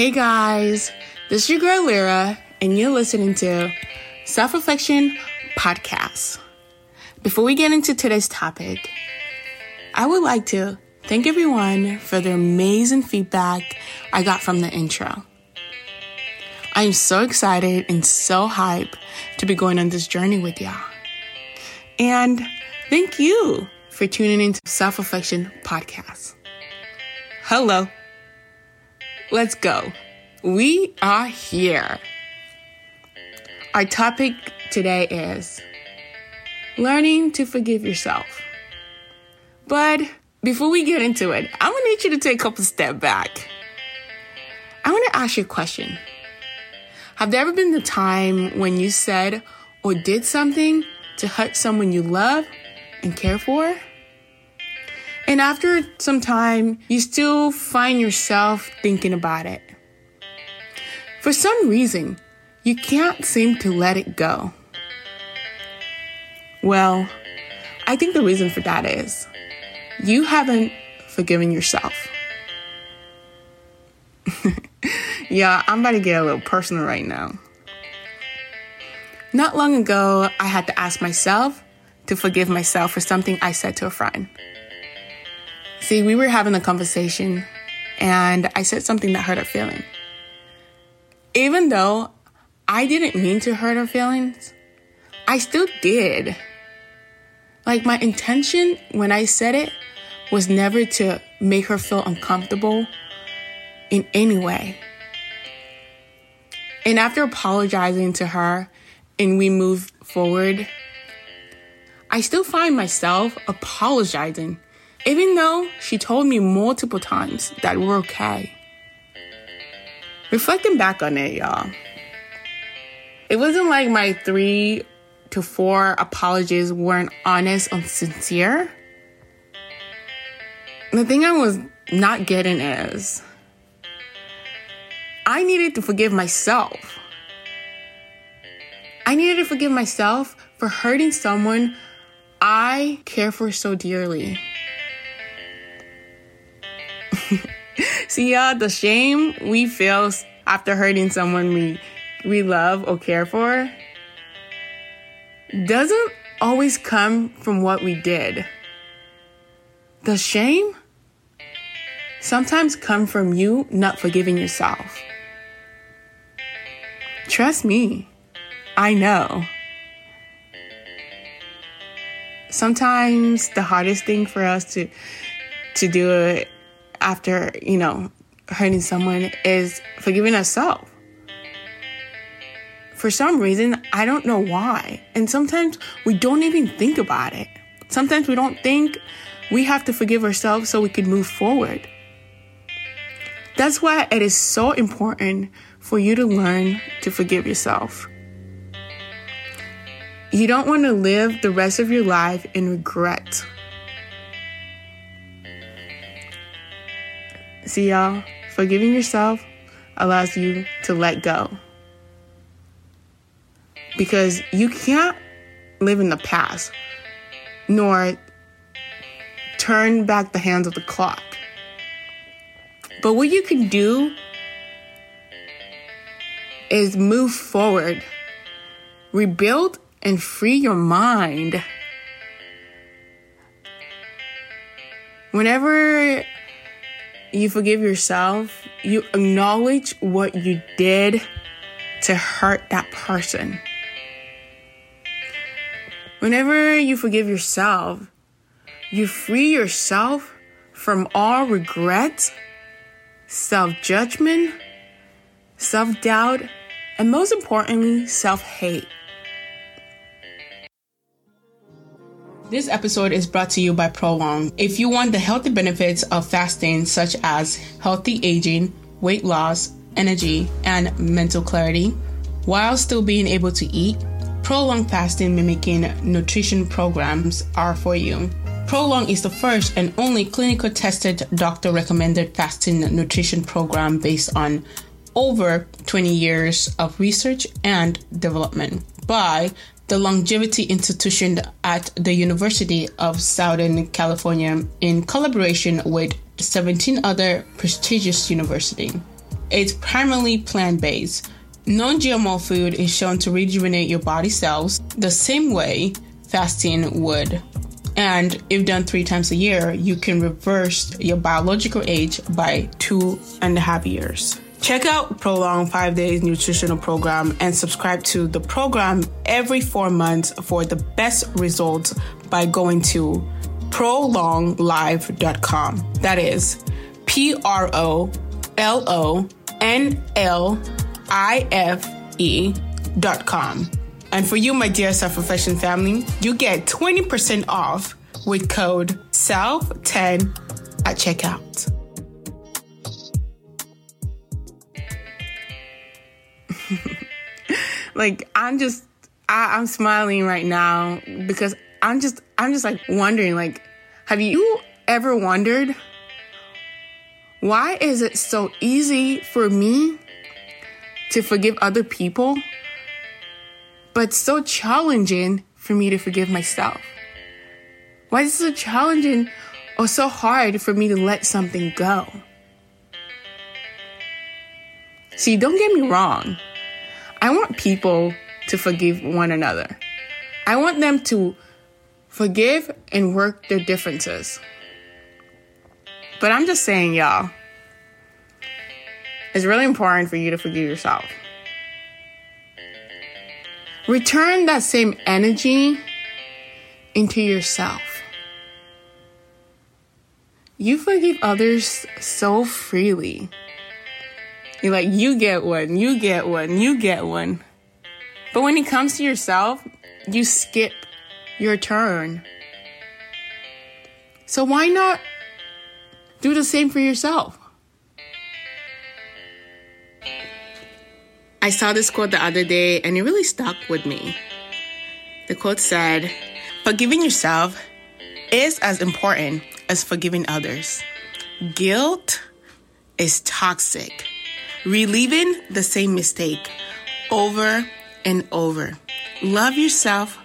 Hey guys, this is your girl Lira, and you're listening to Self Reflection Podcast. Before we get into today's topic, I would like to thank everyone for the amazing feedback I got from the intro. I am so excited and so hyped to be going on this journey with y'all. And thank you for tuning into Self Reflection Podcast. Hello. Let's go. We are here. Our topic today is learning to forgive yourself. But before we get into it, I'm gonna need you to take a couple step back. I wanna ask you a question. Have there ever been the time when you said or did something to hurt someone you love and care for? And after some time, you still find yourself thinking about it. For some reason, you can't seem to let it go. Well, I think the reason for that is you haven't forgiven yourself. yeah, I'm about to get a little personal right now. Not long ago, I had to ask myself to forgive myself for something I said to a friend. See, we were having a conversation and I said something that hurt her feeling. Even though I didn't mean to hurt her feelings, I still did. Like my intention when I said it was never to make her feel uncomfortable in any way. And after apologizing to her and we moved forward, I still find myself apologizing, even though she told me multiple times that we're okay. Reflecting back on it, y'all, it wasn't like my three to four apologies weren't honest and sincere. The thing I was not getting is I needed to forgive myself. I needed to forgive myself for hurting someone I care for so dearly. See, y'all, the shame we feel after hurting someone we, we love or care for doesn't always come from what we did. The shame sometimes come from you not forgiving yourself. Trust me, I know. Sometimes the hardest thing for us to to do it after, you know, hurting someone is forgiving ourselves. For some reason, I don't know why. And sometimes we don't even think about it. Sometimes we don't think we have to forgive ourselves so we can move forward. That's why it is so important for you to learn to forgive yourself. You don't want to live the rest of your life in regret. See, y'all, forgiving yourself allows you to let go. Because you can't live in the past, nor turn back the hands of the clock. But what you can do is move forward, rebuild, and free your mind. Whenever you forgive yourself, you acknowledge what you did to hurt that person. Whenever you forgive yourself, you free yourself from all regret, self judgment, self doubt, and most importantly, self hate. This episode is brought to you by ProLon. If you want the healthy benefits of fasting, such as healthy aging, weight loss, energy, and mental clarity, while still being able to eat, ProLon fasting mimicking nutrition programs are for you. ProLon is the first and only clinical tested doctor recommended fasting nutrition program based on over 20 years of research and development by the Longevity Institution at the University of Southern California in collaboration with 17 other prestigious universities. It's primarily plant based. Non GMO food is shown to rejuvenate your body cells the same way fasting would. And if done three times a year, you can reverse your biological age by two and a half years. Check out ProLon 5 Days Nutritional Program and subscribe to the program every four months for the best results by going to prolonlife.com. That is P R O L O N L I F E dot com. And for you, my dear self reflection family, you get 20% off with code SELF10 at checkout. Like I'm just I, I'm smiling right now because I'm just I'm just like wondering like have you ever wondered why is it so easy for me to forgive other people but so challenging for me to forgive myself? Why is it so challenging or so hard for me to let something go? See, don't get me wrong. I want people to forgive one another. I want them to forgive and work their differences. But I'm just saying, y'all, it's really important for you to forgive yourself. Return that same energy into yourself. You forgive others so freely. You're like, you get one, you get one, you get one. But when it comes to yourself, you skip your turn. So why not do the same for yourself? I saw this quote the other day and it really stuck with me. The quote said, Forgiving yourself is as important as forgiving others. Guilt is toxic reliving the same mistake over and over. Love yourself,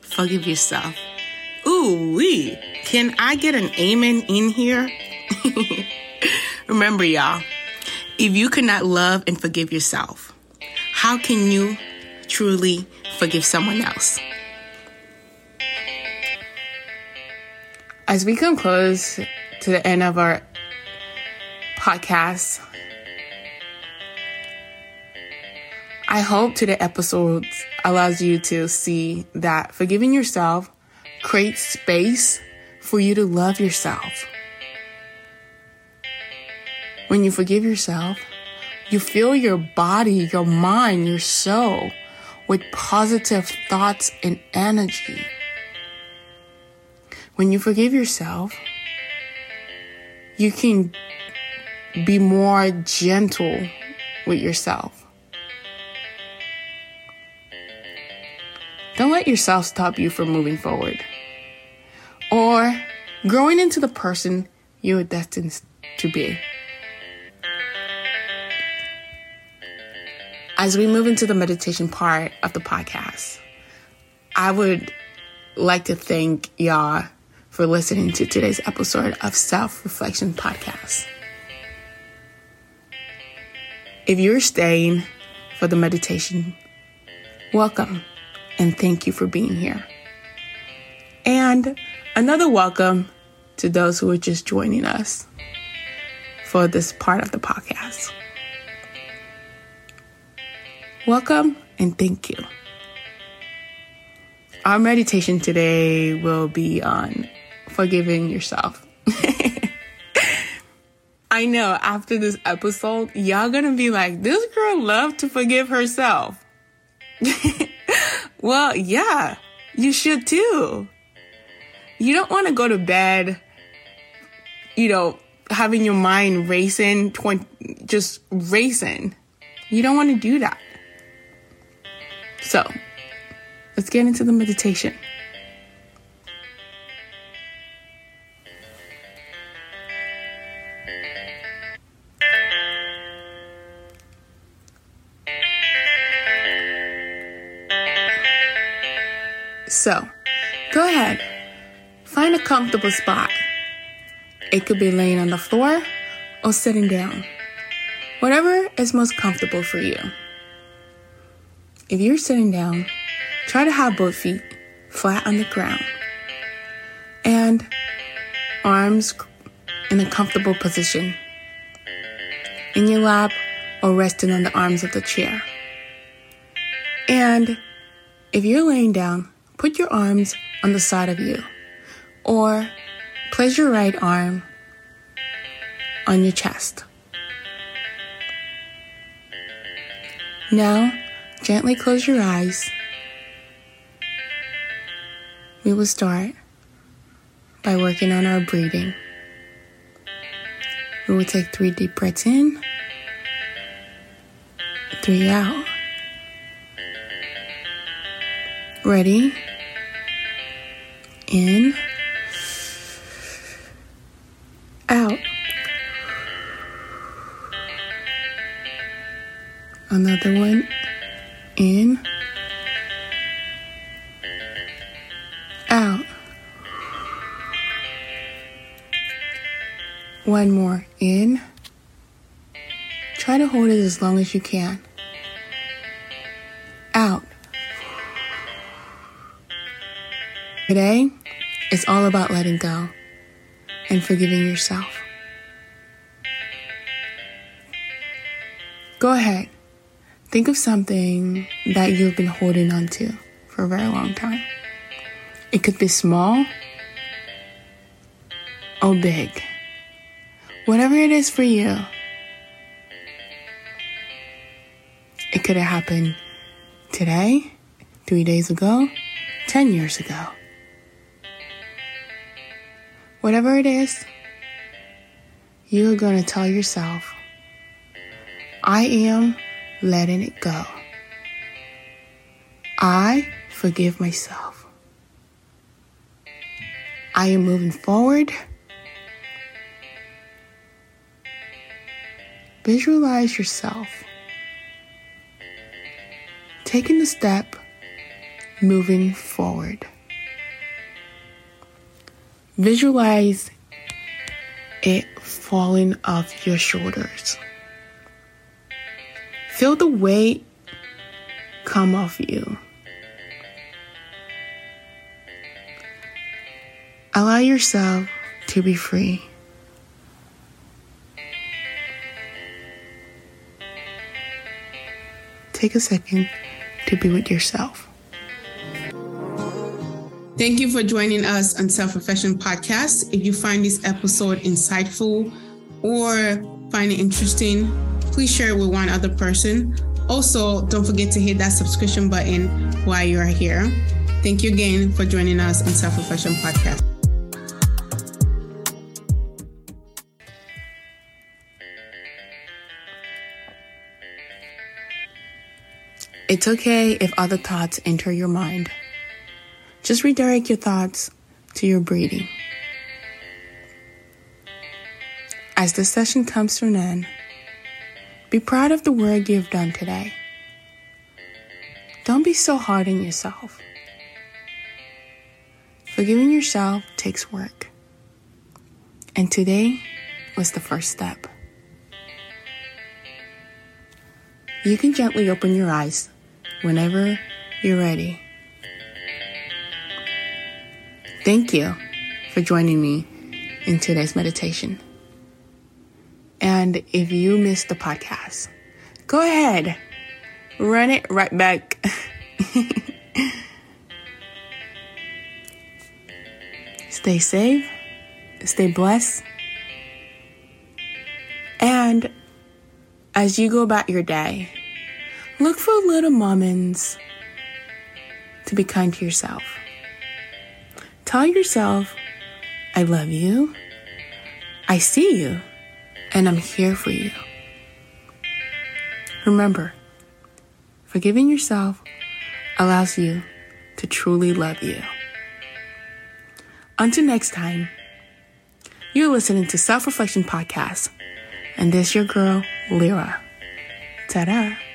forgive yourself. Ooh, wee. Can I get an amen in here? Remember, y'all, if you cannot love and forgive yourself, how can you truly forgive someone else? As we come close to the end of our podcast, I hope today's episode allows you to see that forgiving yourself creates space for you to love yourself. When you forgive yourself, you fill your body, your mind, your soul with positive thoughts and energy. When you forgive yourself, you can be more gentle with yourself. Yourself stop you from moving forward or growing into the person you are destined to be. As we move into the meditation part of the podcast, I would like to thank y'all for listening to today's episode of Self Reflection Podcast. If you're staying for the meditation, welcome and thank you for being here. And another welcome to those who are just joining us for this part of the podcast. Welcome and thank you. Our meditation today will be on forgiving yourself. I know after this episode, y'all gonna be like, this girl loved to forgive herself. Well, yeah, you should too. You don't want to go to bed, you know, having your mind racing, just racing. You don't want to do that. So, let's get into the meditation. So, go ahead. Find a comfortable spot. It could be laying on the floor or sitting down. Whatever is most comfortable for you. If you're sitting down, try to have both feet flat on the ground and arms in a comfortable position in your lap or resting on the arms of the chair. And if you're laying down, put your arms on the side of you or place your right arm on your chest. Now, gently close your eyes. We will start by working on our breathing. We will take three deep breaths in, three out. Ready? In, out. Another one. In, out. One more in. Try to hold it as long as you can. Today is all about letting go and forgiving yourself. Go ahead. Think of something that you've been holding on to for a very long time. It could be small or big. Whatever it is for you, it could have happened today, three days ago, 10 years ago. Whatever it is, you are going to tell yourself, I am letting it go. I forgive myself. I am moving forward. Visualize yourself taking the step, moving forward. Visualize it falling off your shoulders. Feel the weight come off you. Allow yourself to be free. Take a second to be with yourself. Thank you for joining us on Self Reflection Podcast. If you find this episode insightful or find it interesting, please share it with one other person. Also, don't forget to hit that subscription button while you are here. Thank you again for joining us on Self Reflection Podcast. It's okay if other thoughts enter your mind. Just redirect your thoughts to your breathing. As the session comes to an end, be proud of the work you've done today. Don't be so hard on yourself. Forgiving yourself takes work. And today was the first step. You can gently open your eyes whenever you're ready. Thank you for joining me in today's meditation. And if you missed the podcast, go ahead, run it right back. stay safe, stay blessed, and as you go about your day, Look for little moments to be kind to yourself. Tell yourself, I love you, I see you, and I'm here for you. Remember, forgiving yourself allows you to truly love you. Until next time, you're listening to Self Reflection Podcast, and this your girl, Lira. Ta da!